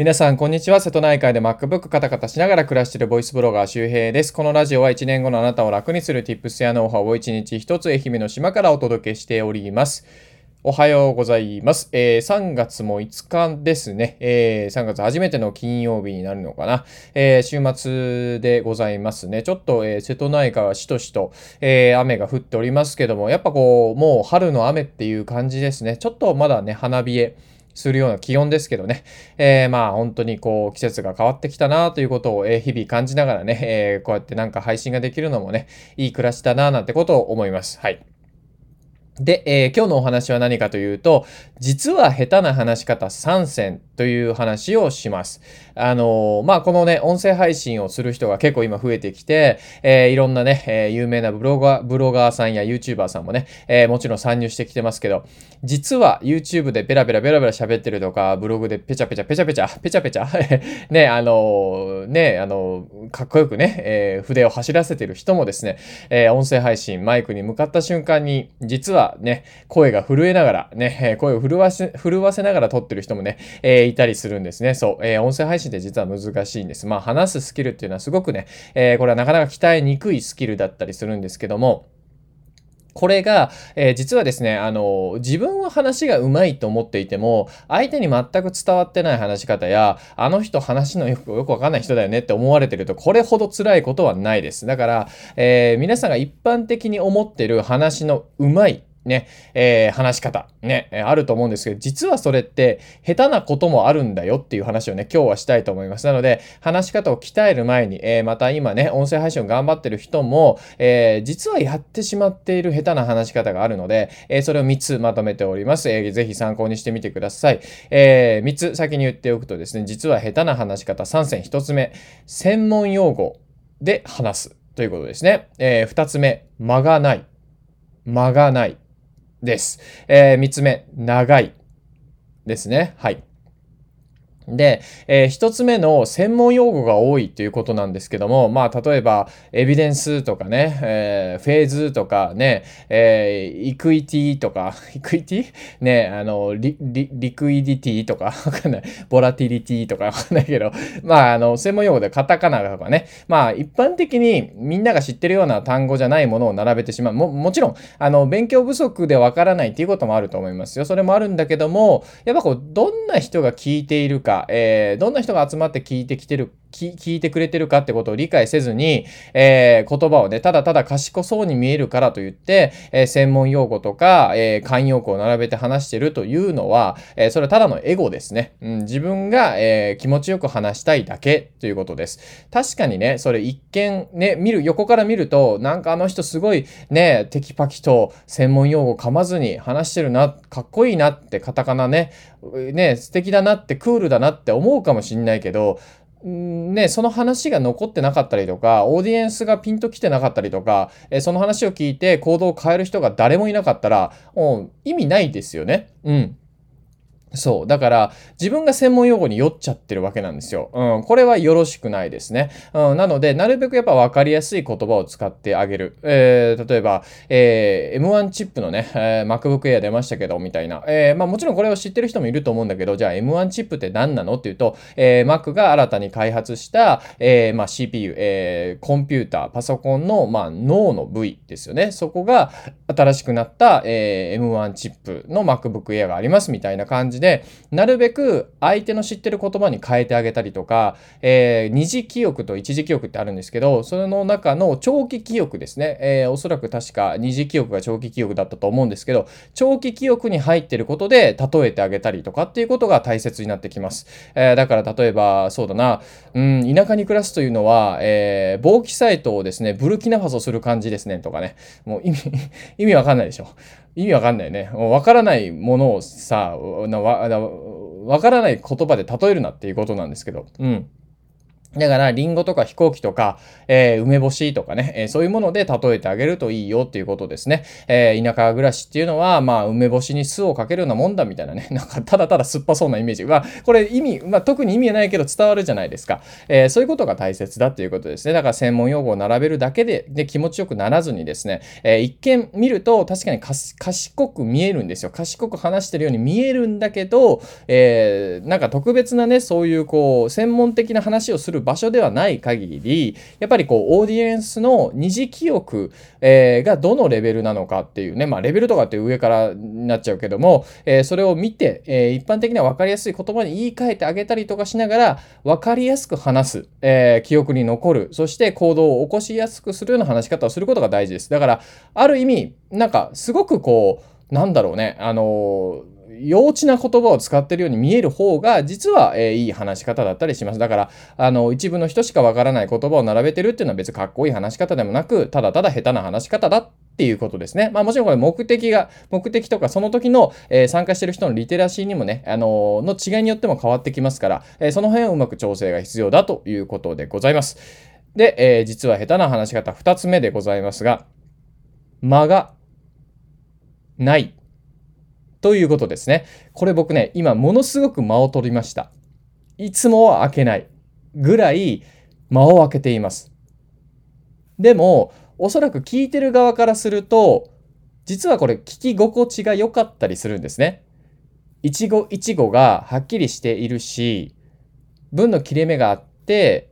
皆さん、こんにちは。瀬戸内海で MacBook カタカタしながら暮らしているボイスブロガー周平です。このラジオは1年後のあなたを楽にする Tips やノウハウを1日1つ愛媛の島からお届けしております。おはようございます。えー、3月も5日ですね。えー、3月初めての金曜日になるのかな。えー、週末でございますね。ちょっと、え、瀬戸内海はしとしと、え、雨が降っておりますけども、やっぱこう、もう春の雨っていう感じですね。ちょっとまだね、花冷え。するような気温ですけどね、えー、まあ本当にこう季節が変わってきたなということを、え日々感じながらね、えー、こうやってなんか配信ができるのもね、いい暮らしだななんてことを思います。はい。で、えー、今日のお話は何かというと、実は下手な話し方3選という話をします。あのー、まあ、このね、音声配信をする人が結構今増えてきて、えー、いろんなね、え有名なブロガー、ブロガーさんや YouTuber さんもね、えもちろん参入してきてますけど、実は YouTube でベラベラベラベラ喋ってるとか、ブログでペチャペチャペチャペチャ、ペチャペチャ ね、あのね、あのかっこよくね、え筆を走らせてる人もですね、え音声配信、マイクに向かった瞬間に、実はね、声が震えながら、ね、声を震わせ、震わせながら撮ってる人もね、えー、いたりするんですね。そう、えー、音声配信って実は難しいんです。まあ、話すスキルっていうのはすごくね、えー、これはなかなか鍛えにくいスキルだったりするんですけども、これが、えー、実はですね、あの、自分は話が上手いと思っていても、相手に全く伝わってない話し方や、あの人話のよくよくわかんない人だよねって思われてると、これほど辛いことはないです。だから、えー、皆さんが一般的に思ってる話の上手いね、えー、話し方、ね、あると思うんですけど、実はそれって下手なこともあるんだよっていう話をね、今日はしたいと思います。なので、話し方を鍛える前に、えー、また今ね、音声配信を頑張ってる人も、え、実はやってしまっている下手な話し方があるので、えそれを3つまとめております。えー、ぜひ参考にしてみてください。え3つ先に言っておくとですね、実は下手な話し方3選1つ目、専門用語で話すということですね。え2つ目、間がない。間がない。です。えー、3つ目、長いですね。はい。で、えー、一つ目の専門用語が多いということなんですけども、まあ、例えば、エビデンスとかね、えー、フェーズとかね、えー、イクイティとか、イクイティ？ね、あの、リ、リ、リクイディティとか、わかんない。ボラティリティとかわかんないけど、まあ、あの、専門用語でカタカナとかね、まあ、一般的にみんなが知ってるような単語じゃないものを並べてしまう。も、もちろん、あの、勉強不足でわからないっていうこともあると思いますよ。それもあるんだけども、やっぱこう、どんな人が聞いているか、えー、どんな人が集まって聞いてきてる聞いてくれてるかってことを理解せずに、えー、言葉をね、ただただ賢そうに見えるからといって、えー、専門用語とか、えー、慣用句を並べて話してるというのは、えー、それはただのエゴですね。うん、自分が、えー、気持ちよく話したいだけということです。確かにね、それ一見ね、見る、横から見ると、なんかあの人すごいね、テキパキと専門用語噛まずに話してるな、かっこいいなってカタカナね、ね、素敵だなってクールだなって思うかもしんないけど、ね、その話が残ってなかったりとか、オーディエンスがピンと来てなかったりとか、えその話を聞いて行動を変える人が誰もいなかったら、もう意味ないですよね。うん。そう。だから、自分が専門用語に酔っちゃってるわけなんですよ。うん。これはよろしくないですね。うん。なので、なるべくやっぱ分かりやすい言葉を使ってあげる。えー、例えば、えー、M1 チップのね、えー、MacBook Air 出ましたけど、みたいな。えー、まあもちろんこれを知ってる人もいると思うんだけど、じゃあ M1 チップって何なの？っていうと、えー、Mac が新たに開発した、えー、まあ CPU、えー、コンピューター、パソコンの、まあ脳の部位ですよね。そこが新しくなった、えー、M1 チップの MacBook Air がありますみたいな感じで、なるべく相手の知ってる言葉に変えてあげたりとか、えー、二次記憶と一次記憶ってあるんですけど、その中の長期記憶ですね。えー、おそらく確か二次記憶が長期記憶だったと思うんですけど、長期記憶に入ってることで例えてあげたりとかっていうことが大切になってきます。えー、だから例えば、そうだな、うん、田舎に暮らすというのは、えー、防気サイトをですね、ブルキナファソする感じですね、とかね。もう意味、意味わかんないでしょ。意味わかんないよね。わからないものをさ、わからない言葉で例えるなっていうことなんですけど。うん。だから、リンゴとか飛行機とか、えー、梅干しとかね、えー、そういうもので例えてあげるといいよっていうことですね。えー、田舎暮らしっていうのは、まあ、梅干しに酢をかけるようなもんだみたいなね、なんか、ただただ酸っぱそうなイメージ。まあ、これ意味、まあ、特に意味はないけど伝わるじゃないですか。えそういうことが大切だっていうことですね。だから、専門用語を並べるだけで、で、気持ちよくならずにですね、え一見見ると確かに賢く見えるんですよ。賢く話してるように見えるんだけど、えなんか特別なね、そういうこう、専門的な話をする場所ではない限り、やっぱりこう、オーディエンスの二次記憶、えー、がどのレベルなのかっていうね、まあ、レベルとかって上からになっちゃうけども、えー、それを見て、えー、一般的には分かりやすい言葉に言い換えてあげたりとかしながら、分かりやすく話す、え記憶に残る、そして行動を起こしやすくするような話し方をすることが大事です。だから、ある意味、なんか、すごくこう、なんだろうね、あの幼稚な言葉を使ってるように見える方が、実は、えー、いい話し方だったりします。だから、あの、一部の人しかわからない言葉を並べてるっていうのは別にかっこいい話し方でもなく、ただただ下手な話し方だっていうことですね。まあもちろんこれ目的が、目的とかその時の、えー、参加してる人のリテラシーにもね、あの、の違いによっても変わってきますから、えー、その辺をうまく調整が必要だということでございます。で、えー、実は下手な話し方2つ目でございますが、間がないということですね。これ僕ね、今ものすごく間を取りました。いつもは開けないぐらい間を開けています。でも、おそらく聞いてる側からすると、実はこれ聞き心地が良かったりするんですね。一語一語がはっきりしているし、文の切れ目があって、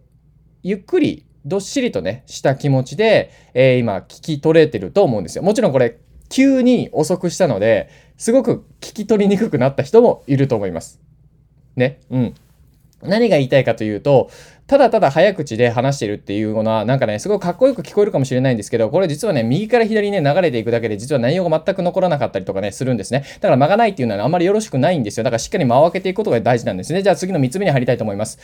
ゆっくりどっしりとね、した気持ちで、えー、今聞き取れてると思うんですよ。もちろんこれ急に遅くしたので、すごく聞き取りにくくなった人もいると思います。ね。うん。何が言いたいかというと、ただただ早口で話してるっていうのは、なんかね、すごいかっこよく聞こえるかもしれないんですけど、これ実はね、右から左にね、流れていくだけで、実は内容が全く残らなかったりとかね、するんですね。だから間がないっていうのはあんまりよろしくないんですよ。だからしっかり間を開けていくことが大事なんですね。じゃあ次の3つ目に入りたいと思います。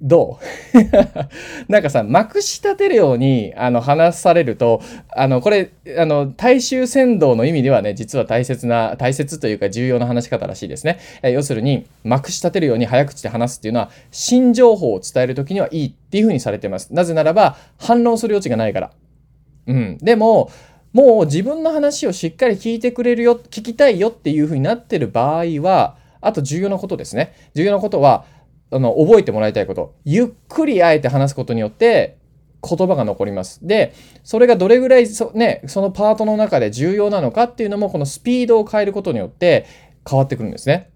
どう？なんかさ、まくし立てるように、あの、話されると、あの、これ、あの、大衆先導の意味ではね、実は大切な、大切というか重要な話し方らしいですね。え要するに、まくし立てるように早口で話すっていうのは、新情報を伝えるときにはいいっていうふうにされてます。なぜならば、反論する余地がないから。うん。でも、もう自分の話をしっかり聞いてくれるよ、聞きたいよっていうふうになってる場合は、あと重要なことですね。重要なことは、あの、覚えてもらいたいこと。ゆっくりあえて話すことによって、言葉が残ります。で、それがどれぐらいそ,、ね、そのパートの中で重要なのかっていうのも、このスピードを変えることによって変わってくるんですね。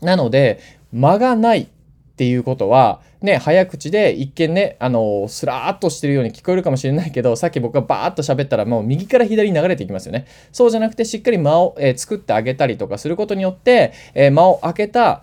なので、間がないっていうことは、ね、早口で一見ね、あの、スラーっとしてるように聞こえるかもしれないけど、さっき僕がバーッと喋ったらもう右から左に流れていきますよね。そうじゃなくて、しっかり間を、えー、作ってあげたりとかすることによって、えー、間を開けた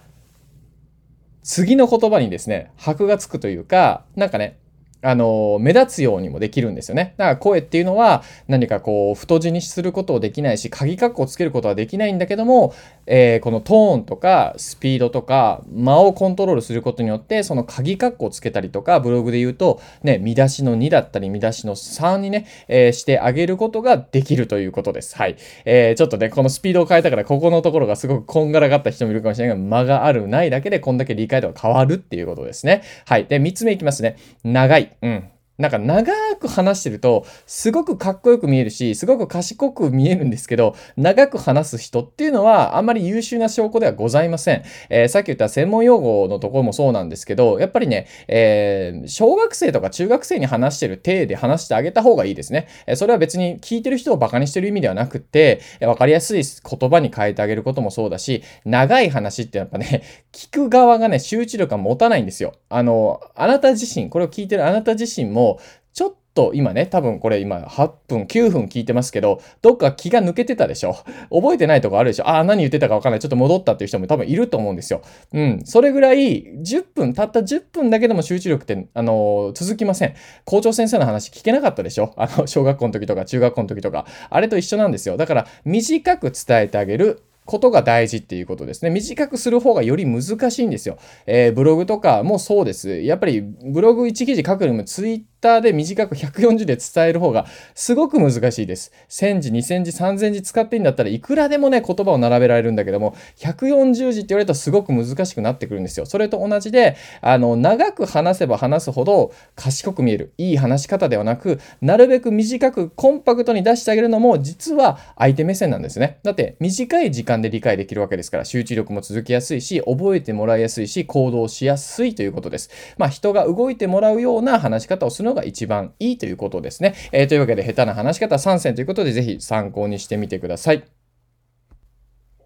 次の言葉にですね、箔がつくというか、なんかね、あの、目立つようにもできるんですよね。だから声っていうのは何かこう、太字にすることをできないし、鍵括弧をつけることはできないんだけども、えー、このトーンとかスピードとか間をコントロールすることによって、その鍵括弧をつけたりとか、ブログで言うと、ね、見出しの2だったり、見出しの3にね、えー、してあげることができるということです。はい。えー、ちょっとね、このスピードを変えたから、ここのところがすごくこんがらがった人もいるかもしれないが、間がある、ないだけで、こんだけ理解度が変わるっていうことですね。はい。で、3つ目いきますね。長い。うん。なんか長く話してると、すごくかっこよく見えるし、すごく賢く見えるんですけど、長く話す人っていうのは、あんまり優秀な証拠ではございません。えー、さっき言った専門用語のところもそうなんですけど、やっぱりね、えー、小学生とか中学生に話してる体で話してあげた方がいいですね。えー、それは別に聞いてる人をバカにしてる意味ではなくて、えー、わかりやすい言葉に変えてあげることもそうだし、長い話ってやっぱね、聞く側がね、集中力が持たないんですよ。あの、あなた自身、これを聞いてるあなた自身も、もちょっと今ね、多分これ今8分、9分聞いてますけど、どっか気が抜けてたでしょ覚えてないとこあるでしょああ、何言ってたかわかんない。ちょっと戻ったっていう人も多分いると思うんですよ。うん。それぐらい、10分、たった10分だけでも集中力って、あのー、続きません。校長先生の話聞けなかったでしょあの、小学校の時とか中学校の時とか。あれと一緒なんですよ。だから、短く伝えてあげる。ことが大事っていうことですね。短くする方がより難しいんですよ。えー、ブログとかもそうです。やっぱりブログ1記事書くよりもツイッターで短く140で伝える方がすごく難しいです。1000字、2000字、3000字使っていいんだったらいくらでもね、言葉を並べられるんだけども、140字って言われるとすごく難しくなってくるんですよ。それと同じで、あの、長く話せば話すほど賢く見える。いい話し方ではなく、なるべく短くコンパクトに出してあげるのも、実は相手目線なんですね。だって、短い時間で理解できるわけですから、集中力も続きやすいし、覚えてもらいやすいし、行動しやすいということです。まあ、人が動いてもらうような話し方をするが一番いいということですね。えー、というわけで、下手な話し方3選ということで、ぜひ参考にしてみてください。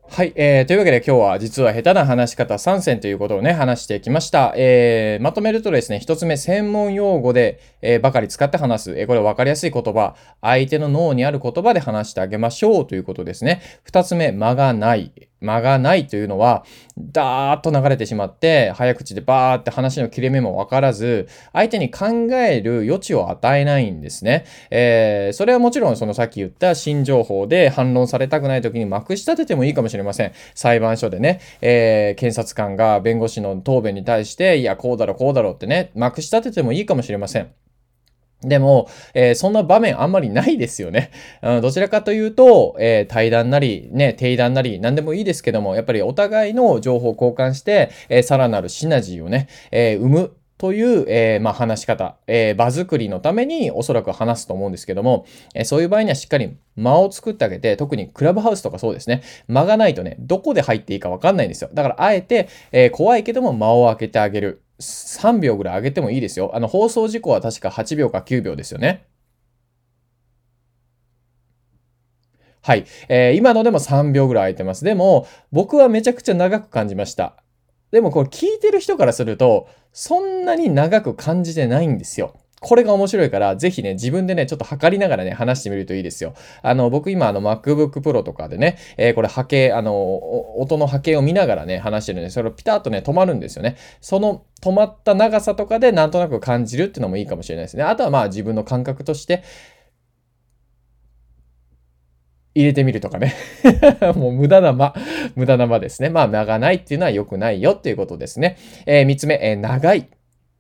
はい、えー。というわけで今日は実は下手な話し方3選ということをね、話してきました。えー、まとめるとですね、一つ目、専門用語で、えー、ばかり使って話す。えー、これ分かりやすい言葉。相手の脳にある言葉で話してあげましょうということですね。二つ目、間がない。間がないというのは、ダーッと流れてしまって、早口でバーって話の切れ目もわからず、相手に考える余地を与えないんですね。えー、それはもちろんそのさっき言った新情報で反論されたくない時にまくし立ててもいいかもしれません。裁判所でね、えー、検察官が弁護士の答弁に対して、いや、こうだろ、こうだろってね、まくし立ててもいいかもしれません。でも、えー、そんな場面あんまりないですよね。うん、どちらかというと、えー、対談なり、ね、定談なり、何でもいいですけども、やっぱりお互いの情報を交換して、えー、さらなるシナジーをね、え生むという、えー、まあ、話し方、えー、場作りのためにおそらく話すと思うんですけども、えー、そういう場合にはしっかり間を作ってあげて、特にクラブハウスとかそうですね、間がないとね、どこで入っていいかわかんないんですよ。だからあえて、え怖いけども間を空けてあげる。3秒ぐらい上げてもいいですよ。あの、放送事故は確か8秒か9秒ですよね。はい。えー、今のでも3秒ぐらい空いてます。でも、僕はめちゃくちゃ長く感じました。でもこれ聞いてる人からすると、そんなに長く感じてないんですよ。これが面白いから、ぜひね、自分でね、ちょっと測りながらね、話してみるといいですよ。あの、僕今、あの、MacBook Pro とかでね、えー、これ波形、あの、音の波形を見ながらね、話してるんで、それをピタッとね、止まるんですよね。その止まった長さとかでなんとなく感じるっていうのもいいかもしれないですね。あとはまあ自分の感覚として、入れてみるとかね。もう無駄な間、無駄な間ですね。まあ間がないっていうのは良くないよっていうことですね。えー、三つ目、えー、長い。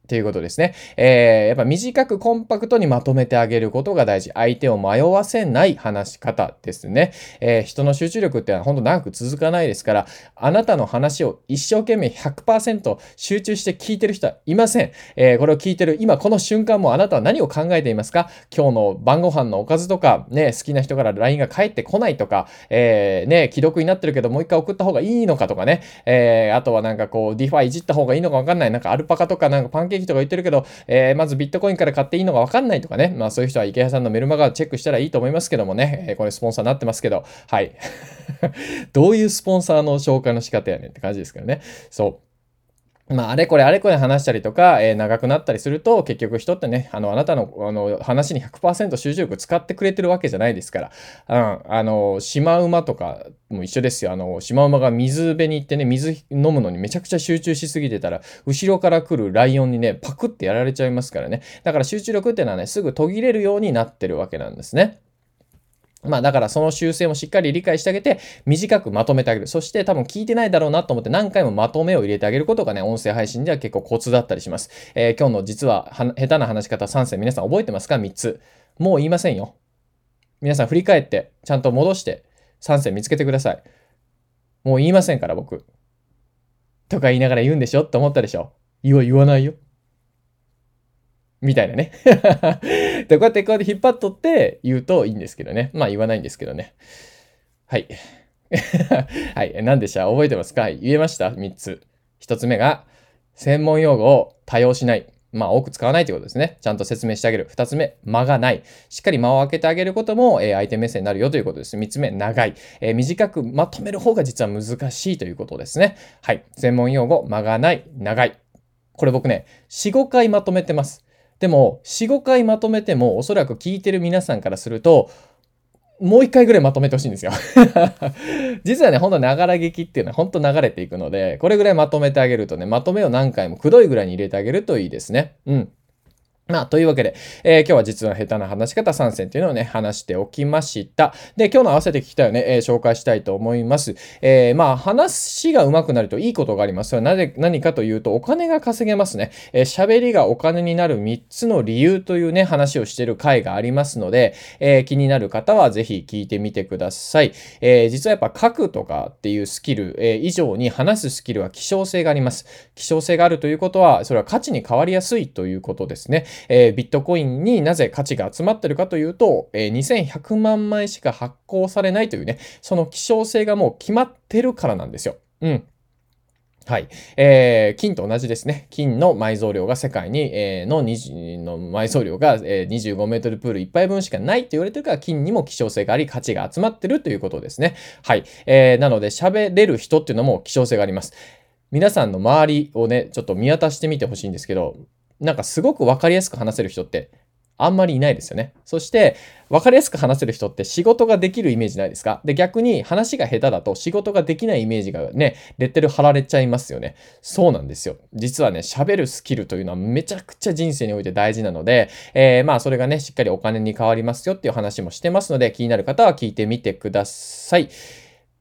ということですね。えー、やっぱ短くコンパクトにまとめてあげることが大事。相手を迷わせない話し方ですね。えー、人の集中力ってのは本当長く続かないですから、あなたの話を一生懸命100%集中して聞いてる人はいません。えー、これを聞いてる今この瞬間もあなたは何を考えていますか？今日の晩ご飯のおかずとか、ね、好きな人から LINE が返ってこないとか、えー、ね、既読になってるけどもう一回送った方がいいのかとかね、えー、あとはなんかこう、ディファいじった方がいいのかわかんない。なんかアルパカとかなんかパンケーキていう人が言ってるけど、えー、まずビットコインから買っていいのかわかんないとかね。まあそういう人は池谷さんのメルマガチェックしたらいいと思いますけどもね。えー、これスポンサーになってますけど、はい。どういうスポンサーの紹介の仕方やねんって感じですけどね。そう。まあ、あれこれあれこれ話したりとか、えー、長くなったりすると、結局人ってね、あの、あなたの、あの、話に100%集中力使ってくれてるわけじゃないですから、うん、あの、シマウマとかも一緒ですよ。あの、シマウマが水辺に行ってね、水飲むのにめちゃくちゃ集中しすぎてたら、後ろから来るライオンにね、パクってやられちゃいますからね。だから集中力っていうのはね、すぐ途切れるようになってるわけなんですね。まあだからその修正もしっかり理解してあげて、短くまとめてあげる。そして多分聞いてないだろうなと思って何回もまとめを入れてあげることがね、音声配信では結構コツだったりします。えー、今日の実は下手な話し方3選皆さん覚えてますか ?3 つ。もう言いませんよ。皆さん振り返って、ちゃんと戻して3選見つけてください。もう言いませんから僕。とか言いながら言うんでしょ？って思ったでしょ？言わ、言わないよ。みたいなねで、こうやってこうやって引っ張っとって言うといいんですけどね。まあ言わないんですけどね。はい。はい。何でした？覚えてますか？言えました ?3 つ。1つ目が、専門用語を多用しない。まあ多く使わないということですね。ちゃんと説明してあげる。2つ目、間がない。しっかり間を空けてあげることも、えー、相手目線になるよということです。3つ目、長い、えー、短くまとめる方が実は難しいということですね。はい。専門用語、間がない、長い。これ僕ね、4、5回まとめてます。でも、4、5回まとめても、おそらく聞いてる皆さんからすると、もう一回ぐらいまとめてほしいんですよ 実はね、ほんとながら劇っていうのはほんと流れていくので、これぐらいまとめてあげるとね、まとめを何回もくどいぐらいに入れてあげるといいですね。うん。まあ、というわけで、えー、今日は実は下手な話し方3選というのをね、話しておきました。で、今日の合わせて聞きたいをね、えー、紹介したいと思います。えー、まあ、話が上手くなるといいことがあります。それはなぜ、何かというと、お金が稼げますね。え喋りがお金になる3つの理由というね、話をしている回がありますので、え気になる方はぜひ聞いてみてください。え実はやっぱ書くとかっていうスキル、え以上に話すスキルは希少性があります。希少性があるということは、それは価値に変わりやすいということですね。えー、ビットコインになぜ価値が集まってるかというと、えー、2100万枚しか発行されないというね、その希少性がもう決まってるからなんですよ。うん。はい。えー、金と同じですね。金の埋蔵量が世界に、えー、の20の埋蔵量が、えー、25メートルプール1杯分しかないと言われてるから金にも希少性があり価値が集まってるということですね。はい。えー、なので喋れる人っていうのも希少性があります。皆さんの周りをね、ちょっと見渡してみてほしいんですけど、なんかすごくわかりやすく話せる人ってあんまりいないですよね。そして、わかりやすく話せる人って仕事ができるイメージないですか？で、逆に話が下手だと仕事ができないイメージがね、レッテル貼られちゃいますよね。そうなんですよ。実はね、喋るスキルというのはめちゃくちゃ人生において大事なので、えー、まあそれがね、しっかりお金に変わりますよっていう話もしてますので、気になる方は聞いてみてください。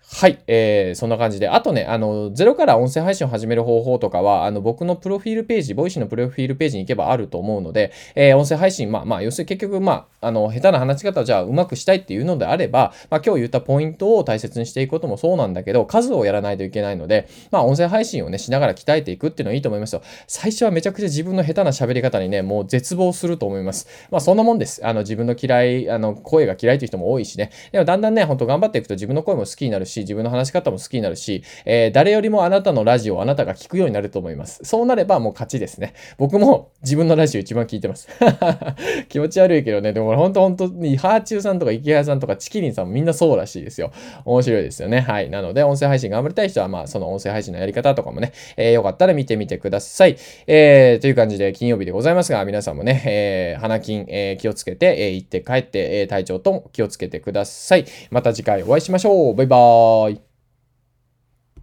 はい、えー、そんな感じで。あとね、あの、ゼロから音声配信を始める方法とかは、あの、僕のプロフィールページ、 Voicy のプロフィールページに行けばあると思うので、えー、音声配信、まあまあ、要するに結局、まあ、あの、下手な話し方をじゃあうまくしたいっていうのであれば、まあ今日言ったポイントを大切にしていくこともそうなんだけど、数をやらないといけないので、まあ音声配信をね、しながら鍛えていくっていうのはいいと思いますよ。最初はめちゃくちゃ自分の下手な喋り方にね、もう絶望すると思います。まあそんなもんです。あの、自分の嫌い、あの、声が嫌いという人も多いしね。でもだんだんね、ほんと頑張っていくと自分の声も好きになるし、し自分の話し方も好きになるし、えー、誰よりもあなたのラジオをあなたが聞くようになると思います。そうなればもう勝ちですね。僕も自分のラジオ一番聞いてます。気持ち悪いけどね、でも本当本当に、ハーチューさんとか池谷さんとかチキリンさんもみんなそうらしいですよ。面白いですよね。はい。なので、音声配信頑張りたい人は、まあ、その音声配信のやり方とかもね、えー、よかったら見てみてください。えー、という感じで金曜日でございますが、皆さんもね、えー、鼻筋、えー、気をつけて、えー、行って帰って、えー、体調と気をつけてください。また次回お会いしましょう。バイバーイ。さい。